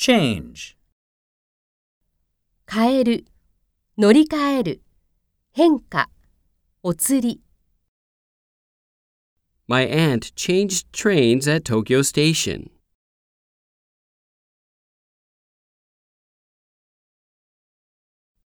change, 変える、乗り換える、変化、お釣り。My aunt changed trains at Tokyo Station.